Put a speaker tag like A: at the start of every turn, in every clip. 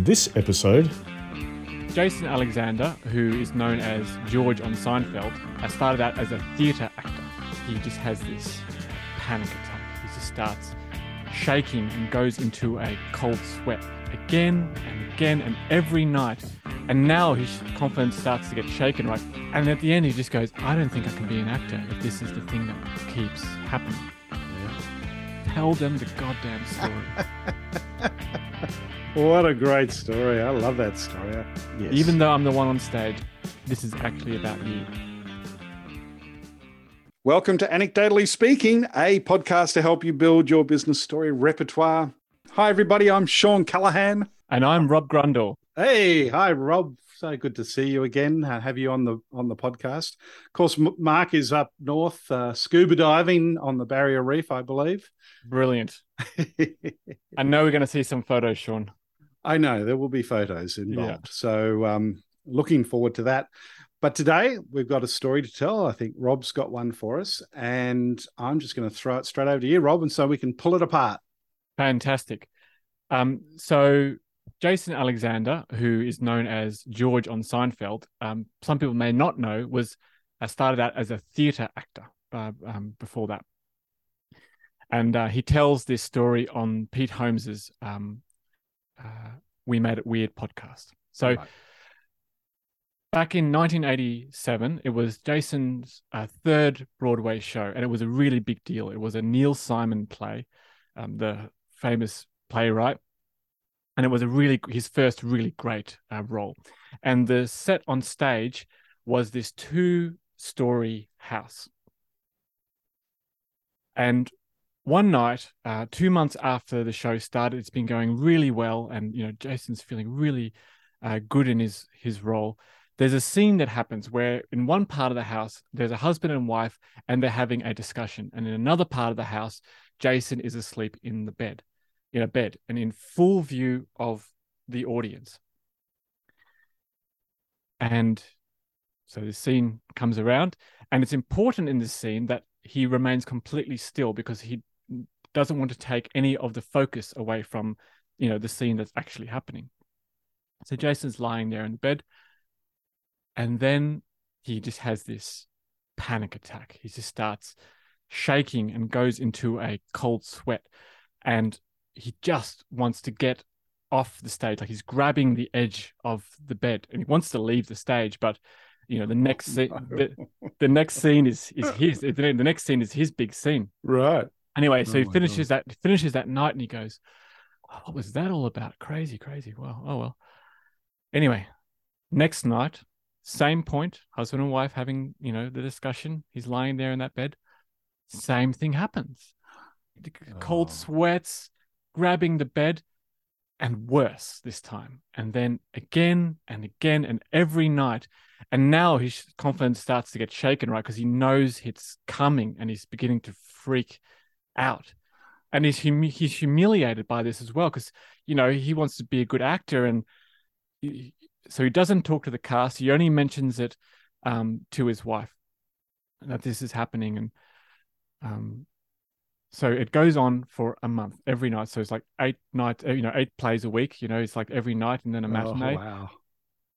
A: On this episode,
B: Jason Alexander, who is known as George on Seinfeld, has started out as a theatre actor. He just has this panic attack. He just starts shaking and goes into a cold sweat again and again and every night. And now his confidence starts to get shaken, right? And at the end, he just goes, I don't think I can be an actor if this is the thing that keeps happening. Tell them the goddamn story.
A: what a great story. I love that story. Yes.
B: Even though I'm the one on stage, this is actually about you.
A: Welcome to Anecdotally Speaking, a podcast to help you build your business story repertoire. Hi, everybody. I'm Shawn Callahan.
B: And I'm Rob Grundle.
A: Hey, hi, Rob. So good to see you again. Uh, have you on the on the podcast? Of course, Mark is up north, uh, scuba diving on the Barrier Reef, I believe.
B: Brilliant. I know we're going to see some photos, Shawn.
A: I know there will be photos involved. Yeah. So, um, looking forward to that. But today we've got a story to tell. I think Rob's got one for us, and I'm just going to throw it straight over to you, Rob, and so we can pull it apart.
B: Fantastic. Um, so Jason Alexander, who is known as George on Seinfeld, um, some people may not know, was uh, started out as a theatre actor uh, um, before that, and uh, he tells this story on Pete Holmes's um, uh, "We Made It Weird" podcast. So. Right back in 1987, it was Jason's uh, third Broadway show, and it was a really big deal. It was a Neil Simon play, um, the famous playwright, and it was a really his first really great uh, role. And the set on stage was this two-story house, and one night, uh, two months after the show started, it's been going really well, and you know Jason's feeling really uh, good in his his role. There's a scene that happens where in one part of the house there's a husband and wife and they're having a discussion. And in another part of the house jason is asleep in the bed in a bed and in full view of the audience. And so this scene comes around and it's important in this scene that he remains completely still because he doesn't want to take any of the focus away from you know the scene that's actually happening so jason's lying there in the bed and then he just has this panic attack. He just starts shaking and goes into a cold sweat. And he just wants to get off the stage. Like he's grabbing the edge of the bed and he wants to leave the stage. But you know, the next scene the, the next scene is is his the, the next scene is his big scene.
A: Right.
B: Anyway, so oh he finishes God. that finishes that night and he goes, oh, what was that all about? Crazy, crazy. Well, oh well. Anyway, next night, same point, husband and wife having, you know, the discussion. He's lying there in that bed. Same thing happens. Cold oh. sweats, grabbing the bed, and worse this time. And then again and again and every night. And now his confidence starts to get shaken, right? Because he knows it's coming and he's beginning to freak out. And he's hum- he's humiliated by this as well because you know he wants to be a good actor and so he doesn't talk to the cast. He only mentions it um, to his wife that this is happening, and um, so it goes on for a month every night. So it's like eight nights, you know, eight plays a week. You know, it's like every night and then a oh, matinee.
A: Oh, wow.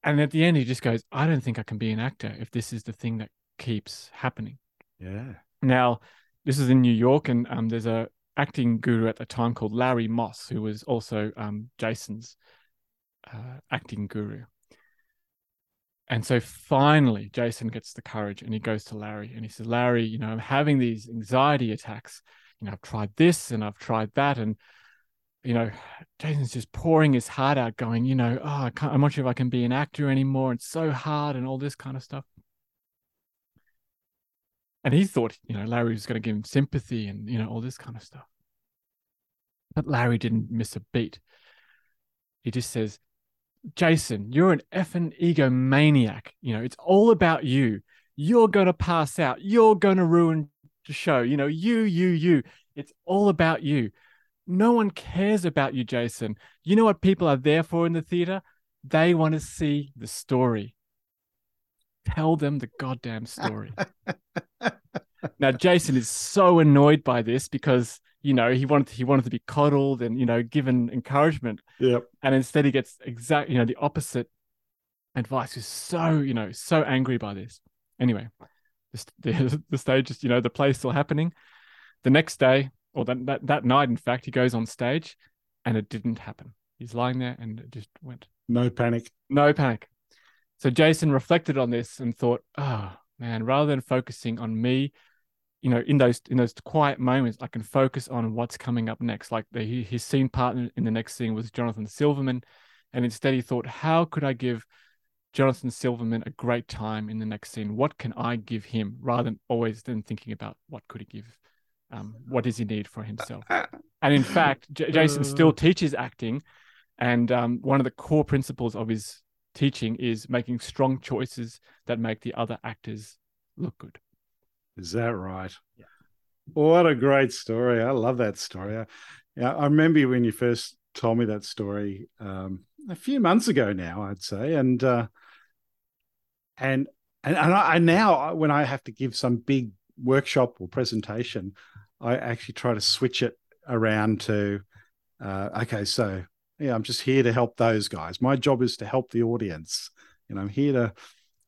B: And at the end, he just goes, "I don't think I can be an actor if this is the thing that keeps happening."
A: Yeah.
B: Now, this is in New York, and um, there's a acting guru at the time called Larry Moss, who was also um, Jason's uh, acting guru. And so finally, Jason gets the courage and he goes to Larry and he says, Larry, you know, I'm having these anxiety attacks. You know, I've tried this and I've tried that. And, you know, Jason's just pouring his heart out, going, you know, oh, I I'm not sure if I can be an actor anymore. It's so hard and all this kind of stuff. And he thought, you know, Larry was going to give him sympathy and, you know, all this kind of stuff. But Larry didn't miss a beat. He just says, Jason, you're an effing egomaniac. You know, it's all about you. You're going to pass out. You're going to ruin the show. You know, you, you, you. It's all about you. No one cares about you, Jason. You know what people are there for in the theater? They want to see the story. Tell them the goddamn story. now, Jason is so annoyed by this because you know, he wanted to, he wanted to be coddled and you know given encouragement.
A: Yep.
B: And instead, he gets exact you know the opposite advice. He's so you know so angry by this. Anyway, the, the, the stage is you know the play is still happening. The next day, or that, that that night, in fact, he goes on stage, and it didn't happen. He's lying there, and it just went.
A: No panic.
B: No panic. So Jason reflected on this and thought, oh man, rather than focusing on me, you know, in those in those quiet moments, I can focus on what's coming up next. Like the, his scene partner in the next scene was Jonathan Silverman, and instead he thought, how could I give Jonathan Silverman a great time in the next scene? What can I give him? Rather than always then thinking about what could he give, um, what does he need for himself? And in fact, J- Jason still uh. teaches acting, and um, one of the core principles of his teaching is making strong choices that make the other actors look good.
A: Is that right?
B: Yeah.
A: What a great story. I love that story. I, yeah, I remember when you first told me that story um, a few months ago now, I'd say. And, uh, and, and, and I, I now, when I have to give some big workshop or presentation, I actually try to switch it around to, uh, okay, so yeah, I'm just here to help those guys. My job is to help the audience. Know, I'm here to,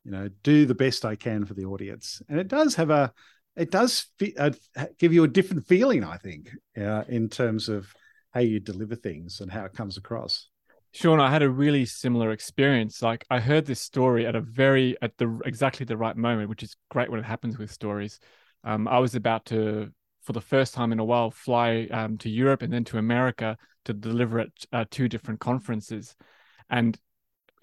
A: you know, do the best I can for the audience. And it does have a, it does uh, give you a different feeling, I think, uh, in terms of how you deliver things and how it comes across.
B: Shawn, I had a really similar experience. Like I heard this story at a very at the exactly the right moment, which is great when it happens with stories. Um, I was about to, for the first time in a while, fly um, to Europe and then to America to deliver at uh, two different conferences. And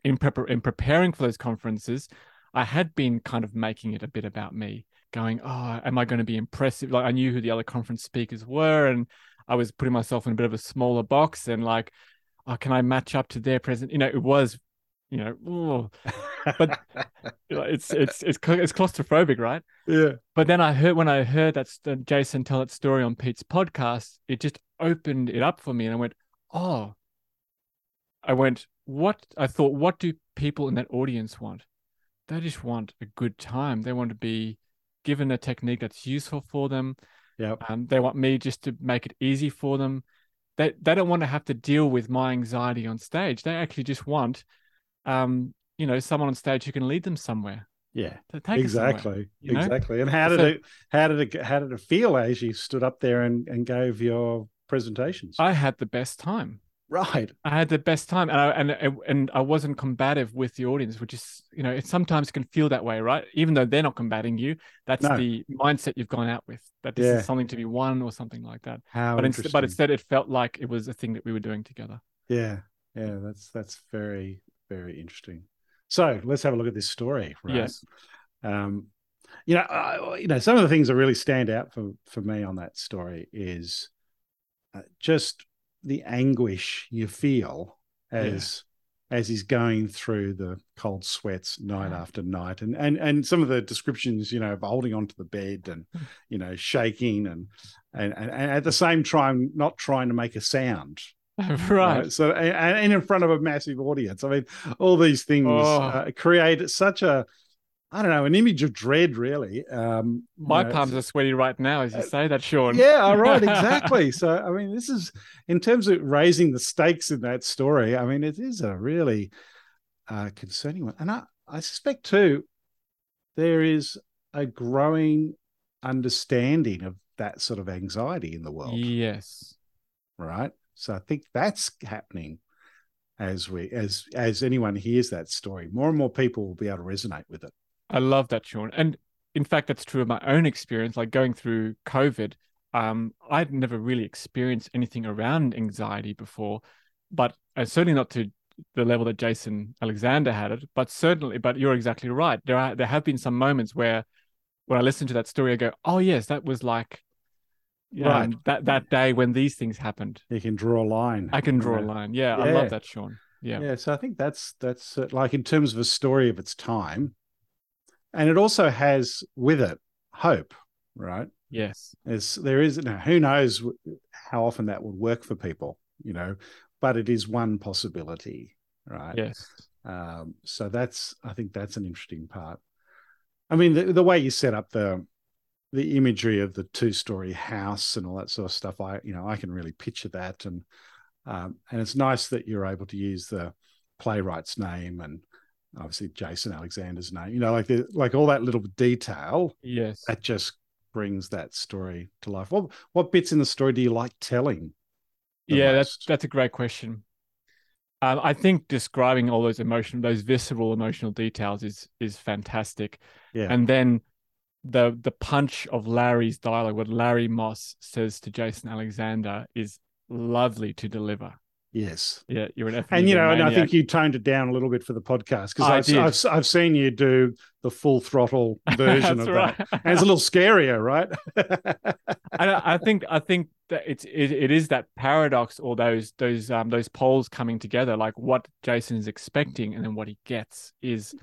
B: in, prep- in preparing for those conferences, I had been kind of making it a bit about me, going, "Oh, am I going to be impressive?" Like I knew who the other conference speakers were, and I was putting myself in a bit of a smaller box, and like, "Oh, can I match up to their present?" You know, it was, you know, but it's it's it's it's claustrophobic, right?
A: Yeah.
B: But then I heard when I heard that Jason tell that story on Pete's podcast, it just opened it up for me, and I went, "Oh." I went, "What?" I thought, "What do people in that audience want?" They just want a good time. They want to be given a technique that's useful for them.
A: Yeah.
B: Um, they want me just to make it easy for them. They they don't want to have to deal with my anxiety on stage. They actually just want um, you know, someone on stage who can lead them somewhere.
A: Yeah, exactly, exactly. And how did so, it, how did it, how did it feel as you stood up there and, and gave your presentations?
B: I had the best time.
A: Right.
B: I had the best time, and I and and I wasn't combative with the audience, which is you know it sometimes can feel that way, right? Even though they're not combating you, that's no. the mindset you've gone out with. That this yeah. is something to be won or something like that.
A: How
B: but
A: instead,
B: but instead, it felt like it was a thing that we were doing together.
A: Yeah, yeah, that's that's very very interesting. So let's have a look at this story. Right?
B: Yes.
A: Um, you know, uh, you know, some of the things that really stand out for for me on that story is uh, just the anguish you feel as yeah. as he's going through the cold sweats night after night, and and and some of the descriptions, you know, of holding onto the bed and hmm. you know shaking and and and, and at the same time not trying to make a sound
B: right. right.
A: So, and, and, in front of a massive audience. I mean, all these things oh. uh, create such a, I don't know, an image of dread, really. Um,
B: My know, palms are sweaty right now as you uh, say that, Shawn.
A: Yeah, right, exactly. so, I mean, this is in terms of raising the stakes in that story. I mean, it is a really uh, concerning one, and I, I suspect too, there is a growing understanding of that sort of anxiety in the world.
B: Yes.
A: Right. So I think that's happening as we as as anyone hears that story. More and more people will be able to resonate with it.
B: I love that, Shawn. And in fact, that's true of my own experience. Like going through COVID, um, I'd never really experienced anything around anxiety before, but uh, certainly not to the level that Jason Alexander had it. But certainly, but you're exactly right. There are there have been some moments where when I listen to that story, I go, "Oh yes, that was like right. Um, that that day when these things happened.
A: You can draw a line.
B: I can draw a line. Yeah, yeah, I love that, Shawn. Yeah,
A: yeah. So I think that's that's uh, like in terms of a story of its time, and it also has with it hope, right?
B: Yes,
A: As there is. Now, who knows how often that would work for people, you know, but it is one possibility, right?
B: Yes.
A: Um, so that's I think that's an interesting part. I mean, the, the way you set up the the imagery of the two-story house and all that sort of stuff. I you know I can really picture that, and um, and it's nice that you're able to use the playwright's name and obviously Jason Alexander's name. You know, like the like all that little detail.
B: Yes,
A: that just brings that story to life. What what bits in the story do you like telling?
B: Yeah, most? that's that's a great question. Um, I think describing all those emotional, those visceral emotional details is is fantastic.
A: Yeah,
B: and then the the punch of Larry's dialogue, what Larry Moss says to Jason Alexander, is lovely to deliver.
A: Yes.
B: Yeah, you're an
A: And you know, and I think you toned it down a little bit for the podcast because I've, I've, I've seen you do the full throttle version of right. that, and it's a little scarier, right?
B: I, I think I think that it's it, it is that paradox or those those um those poles coming together, like what Jason is expecting and then what he gets is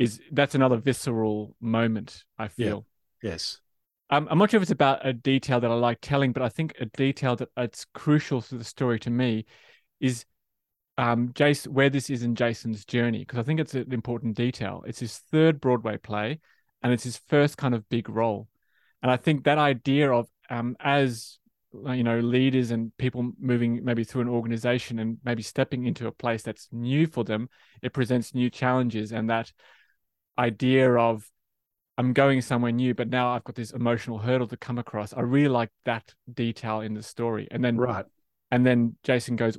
B: is that's another visceral moment. I feel.
A: Yeah. Yes.
B: Um, I'm not sure if it's about a detail that I like telling, but I think a detail that it's crucial to the story to me is um, Jason, where this is in Jason's journey, because I think it's an important detail. It's his third Broadway play, and it's his first kind of big role. And I think that idea of um, as uh, you know leaders and people moving maybe through an organization and maybe stepping into a place that's new for them, it presents new challenges, and that idea of I'm going somewhere new, but now I've got this emotional hurdle to come across. I really like that detail in the story, and then
A: right,
B: and then Jason goes,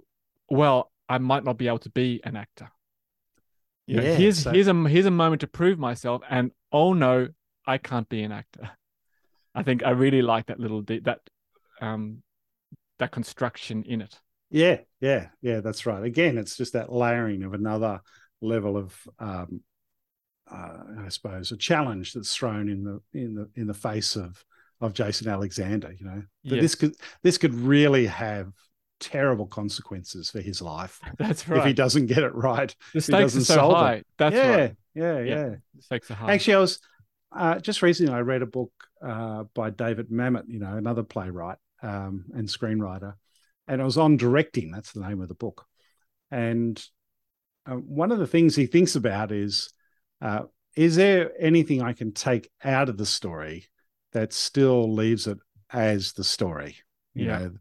B: well, I might not be able to be an actor. You know, yeah, here's so... here's a here's a moment to prove myself, and oh no, I can't be an actor. I think I really like that little de- that um that construction in it.
A: Yeah, yeah, yeah. That's right. Again, it's just that layering of another level of, um, uh, I suppose, a challenge that's thrown in the in the in the face of of Jason Alexander. You know, that yes. this could this could really have terrible consequences for his life.
B: That's right.
A: If he doesn't get it right,
B: the stakes are so high. It. That's
A: yeah,
B: right.
A: Yeah, yeah, yeah.
B: The stakes are high.
A: Actually, I was uh, just recently. I read a book uh, by David Mamet. You know, another playwright um, and screenwriter, and it was on directing. That's the name of the book. And uh, one of the things he thinks about is: uh, is there anything I can take out of the story that still leaves it as the story? You yeah. know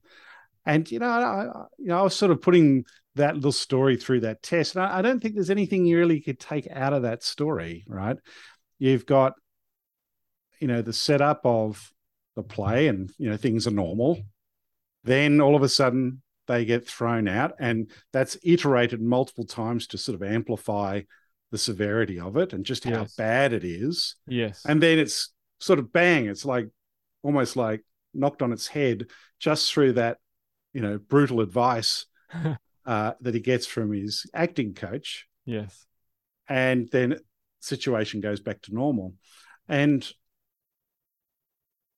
A: and you know, I, you know, I was sort of putting that little story through that test, and I, I don't think there's anything you really could take out of that story, right? You've got, you know, the setup of the play, and you know, things are normal. Then all of a sudden, they get thrown out, and that's iterated multiple times to sort of amplify the severity of it and just how yes. bad it is.
B: Yes.
A: And then it's sort of bang, it's like almost like knocked on its head just through that you know, brutal advice uh, that he gets from his acting coach.
B: Yes.
A: And then situation goes back to normal. And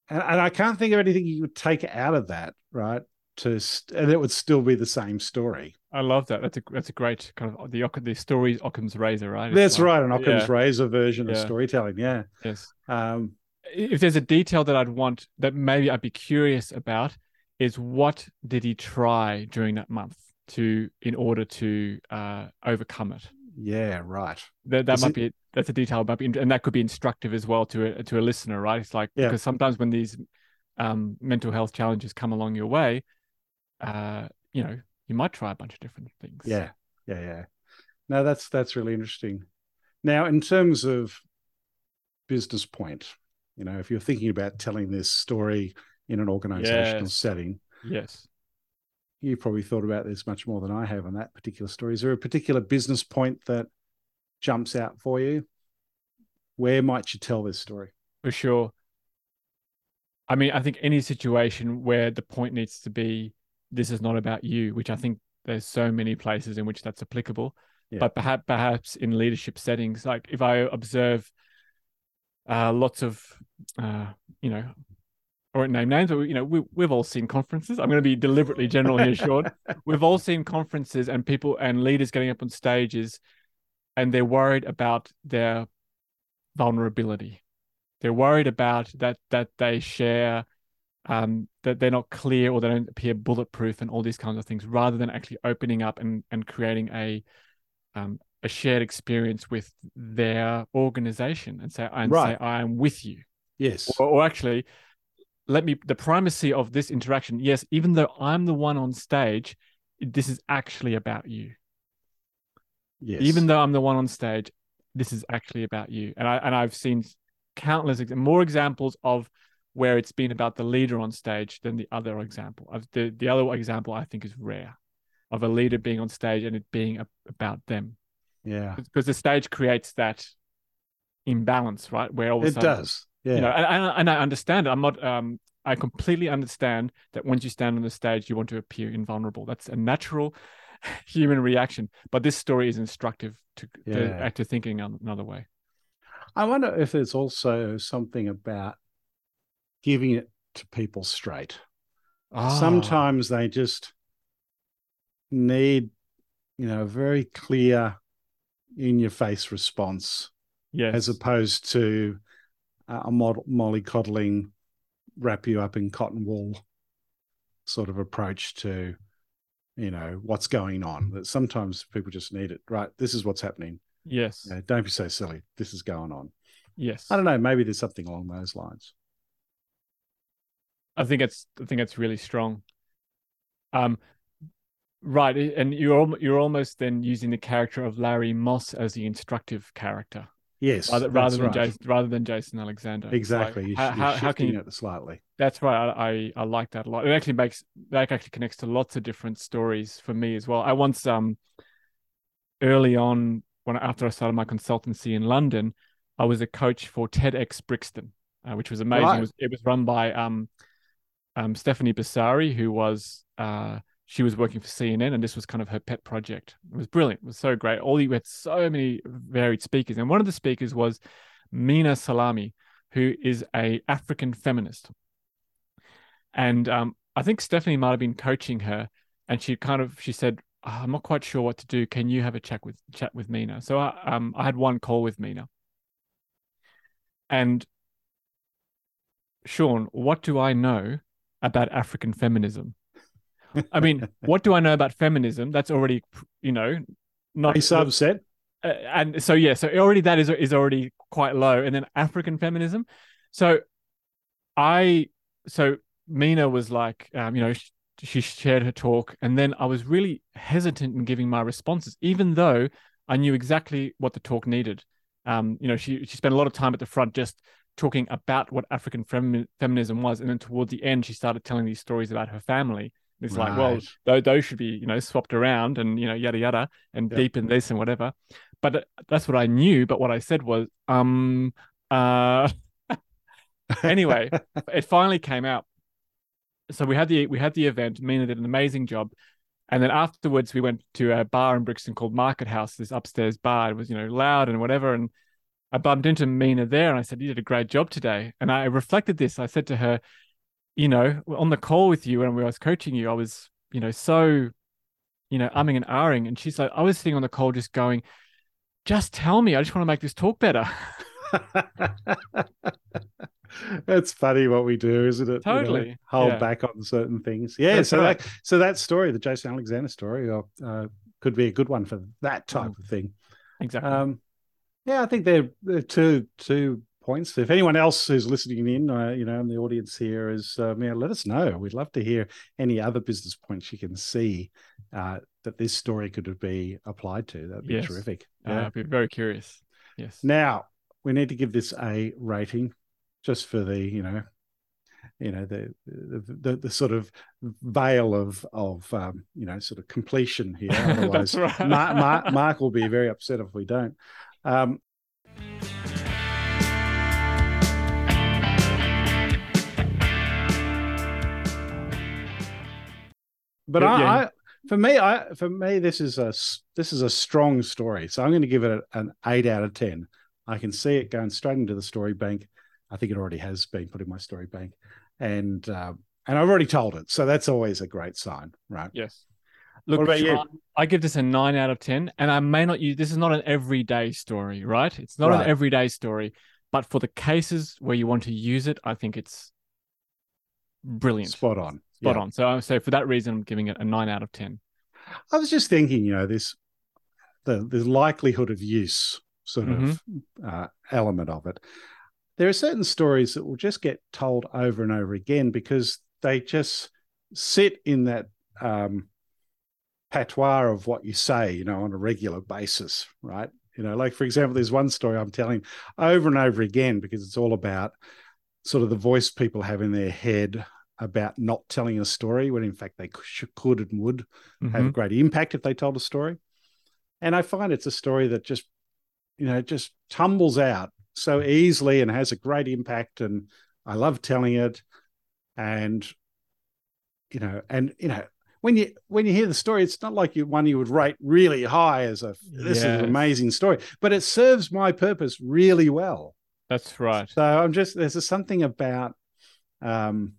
A: and, and I can't think of anything you would take out of that, right? To and it would still be the same story.
B: I love that. That's a that's a great kind of the the story Occam's razor, right?
A: It's that's like, right, an Occam's yeah. razor version yeah. of storytelling. Yeah.
B: Yes.
A: Um,
B: if there's a detail that I'd want that maybe I'd be curious about, is what did he try during that month to in order to uh, overcome it?
A: Yeah, right.
B: That that is might it... be that's a detail might be, and that could be instructive as well to a, to a listener, right? It's like yeah. because sometimes when these um, mental health challenges come along your way, uh, you know, you might try a bunch of different things.
A: Yeah, yeah, yeah. No, that's that's really interesting. Now, in terms of business point, you know, if you're thinking about telling this story in an organizational yes. setting.
B: Yes.
A: You probably thought about this much more than I have on that particular story. Is there a particular business point that jumps out for you? Where might you tell this story?
B: For sure. I mean, I think any situation where the point needs to be this is not about you, which I think there's so many places in which that's applicable. Yeah. But perhaps perhaps in leadership settings, like if I observe uh, lots of uh, you know I won't name names, but you know, we, we've all seen conferences. I'm going to be deliberately general here, Shawn. we've all seen conferences and people and leaders getting up on stages, and they're worried about their vulnerability. They're worried about that that they share, um, that they're not clear or they don't appear bulletproof and all these kinds of things, rather than actually opening up and and creating a um, a shared experience with their organization and say and right. say I am with you
A: Yes.
B: Or, or actually, let me the primacy of this interaction. Yes, even though I'm the one on stage, this is actually about you.
A: Yes.
B: Even though I'm the one on stage, this is actually about you. And I and I've seen countless more examples of where it's been about the leader on stage than the other example. Of the the other example I think is rare, of a leader being on stage and it being a, about them.
A: Yeah.
B: Because the stage creates that imbalance, right? Where all of a
A: it
B: sudden,
A: does. Yeah.
B: you know, and, and, I understand it. I'm not. Um, I completely understand that once you stand on the stage, you want to appear invulnerable. That's a natural human reaction. But this story is instructive to
A: Yeah.
B: to thinking another way.
A: I wonder if there's also something about giving it to people straight.
B: Ah,
A: Sometimes they just need, you know, a very clear, in your face response,
B: yes,
A: as opposed to a mod- mollycoddling, wrap you up in cotton wool sort of approach to, you know, what's going on. That sometimes people just need it. Right. This is what's happening.
B: yes,
A: You know, don't be so silly. This is going on.
B: yes.
A: I don't know. Maybe there's something along those lines.
B: I think it's I think it's really strong. Um, right, and you're you're almost then using the character of Larry Moss as the instructive character
A: Yes.
B: rather, rather than
A: right.
B: Jason rather than Jason Alexander.
A: Exactly.
B: like,
A: You
B: how, how,
A: you're
B: how can you?
A: it slightly.
B: That's right. I, I I like that a lot. It actually makes that actually connects to lots of different stories for me as well. I once um early on when after I started my consultancy in London, I was a coach for TEDx Brixton, uh, which was amazing.
A: Right.
B: It was it was run by um um Stephanie Bassari, who was uh she was working for CNN, and this was kind of her pet project. It was brilliant. It was so great. All you had so many varied speakers, and one of the speakers was Minna Salami, who is a African feminist. And um, I think Stephanie might have been coaching her, and she kind of she said, "Oh, "I'm not quite sure what to do. Can you have a chat with chat with Minna?" So I um I had one call with Minna, and Shawn, what do I know about African feminism? I mean, what do I know about feminism? That's already, you know, not
A: so upset?
B: uh, and so yeah, so already that is is already quite low, and then African feminism. So I so Minna was like, um, you know, she, she shared her talk, and then I was really hesitant in giving my responses, even though I knew exactly what the talk needed. Um, you know, she she spent a lot of time at the front just talking about what African femi- feminism was, and then towards the end, she started telling these stories about her family. And It's like, well,
A: Right.
B: those, those should be, you know, swapped around and, you know, yada, yada, and
A: Yep.
B: deepen this and whatever. But uh, that's what I knew. But what I said was, um, uh, anyway, it finally came out. So we had the we had the event. Minna did an amazing job, and then afterwards we went to a bar in Brixton called Market House, this upstairs bar. It was you know loud and whatever, and I bumped into Minna there, and I said, "You did a great job today." And I reflected this. I said to her, "You know, on the call with you when I was coaching you, I was you know so, you know, umming and ahhing," and she's like, "I was sitting on the call just going." Just tell me. I just want to make this talk better.
A: It's funny what we do, isn't it? You know,
B: Totally,
A: hold
B: yeah.
A: back on certain things. Yeah.
B: That's
A: so
B: right.
A: that so that story, the Jason Alexander story, uh, could be a good one for that type
B: Mm.
A: of thing.
B: Exactly.
A: Um, yeah, I think they're, they're two two points. If anyone else who's listening in, uh, you know, in the audience here is, um, yeah, let us know. We'd love to hear any other business points you can see uh, that this story could be applied to. That'd be
B: Yes.
A: terrific.
B: Uh,
A: Yeah.
B: I'd be very curious. Yes.
A: Now we need to give this a rating, just for the you know, you know the the, the, the sort of veil of of um, you know sort of completion here. Otherwise,
B: That's right.
A: Mark, Mark, Mark will be very upset if we don't. Um, but
B: Yeah,
A: I,
B: yeah.
A: I, for me, I for me, this is a this is a strong story. So I'm going to give it a- an eight out of ten. I can see it going straight into the story bank. I think it already has been put in my story bank, and uh, and I've already told it. So that's always a great sign, right?
B: Yes. Look,
A: What about you?
B: I give this a nine out of 10. And I may not use this is not an everyday story, right? It's not
A: Right.
B: an everyday story. But for the cases where you want to use it, I think it's brilliant.
A: Spot on.
B: Spot
A: Yeah.
B: on. So, so for that reason, I'm giving it a nine out of 10.
A: I was just thinking, you know, this the the likelihood of use sort of
B: Mm-hmm.
A: uh, element of it. there are certain stories that will just get told over and over again because they just sit in that um, patois of what you say, you know, on a regular basis, right? You know, like for example, there's one story I'm telling over and over again because it's all about sort of the voice people have in their head about not telling a story when in fact they could and would mm-hmm. have a mm-hmm. great impact if they told a story. And I find it's a story that just, you know, just tumbles out so easily and has a great impact. And I love telling it. And, you know, and, you know, when you when you hear the story, it's not like you one you would rate really high as a this yes. is an amazing story, but it serves my purpose really well.
B: That's right.
A: So I'm just there's something about um,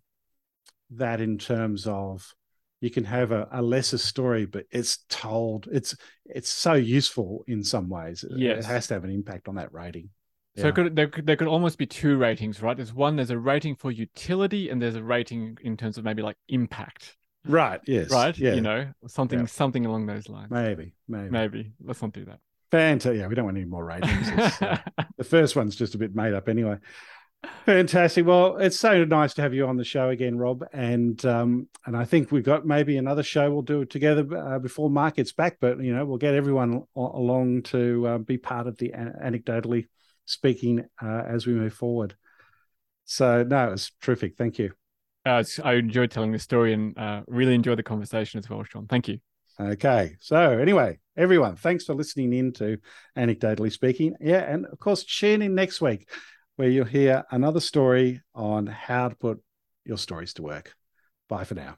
A: that in terms of you can have a, a, lesser story, but it's told. It's it's so useful in some ways. Yes. It has to have an impact on that rating.
B: So yeah. could, there, could, there could almost be two ratings, right? There's one, there's a rating for utility, and there's a rating in terms of maybe like impact.
A: Right. Yes.
B: Right.
A: Yeah.
B: You know, something yeah. something along those lines.
A: Maybe. Maybe.
B: Maybe. Let's not do that.
A: Fantastic. Yeah, we don't want any more ratings. Uh, the first one's just a bit made up anyway. Fantastic. Well, it's so nice to have you on the show again, Rob. And um, and I think we've got maybe another show we'll do it together uh, before Mark gets back. But you know, we'll get everyone along to uh, be part of the anecdotally speaking uh, as we move forward. So no, it's terrific. Thank you.
B: Uh, I enjoyed telling the story and uh, really enjoyed the conversation as well, Shawn. Thank you.
A: Okay. So anyway, everyone, thanks for listening in to Anecdotally Speaking. Yeah, and of course, tune in next week where you'll hear another story on how to put your stories to work. Bye for now.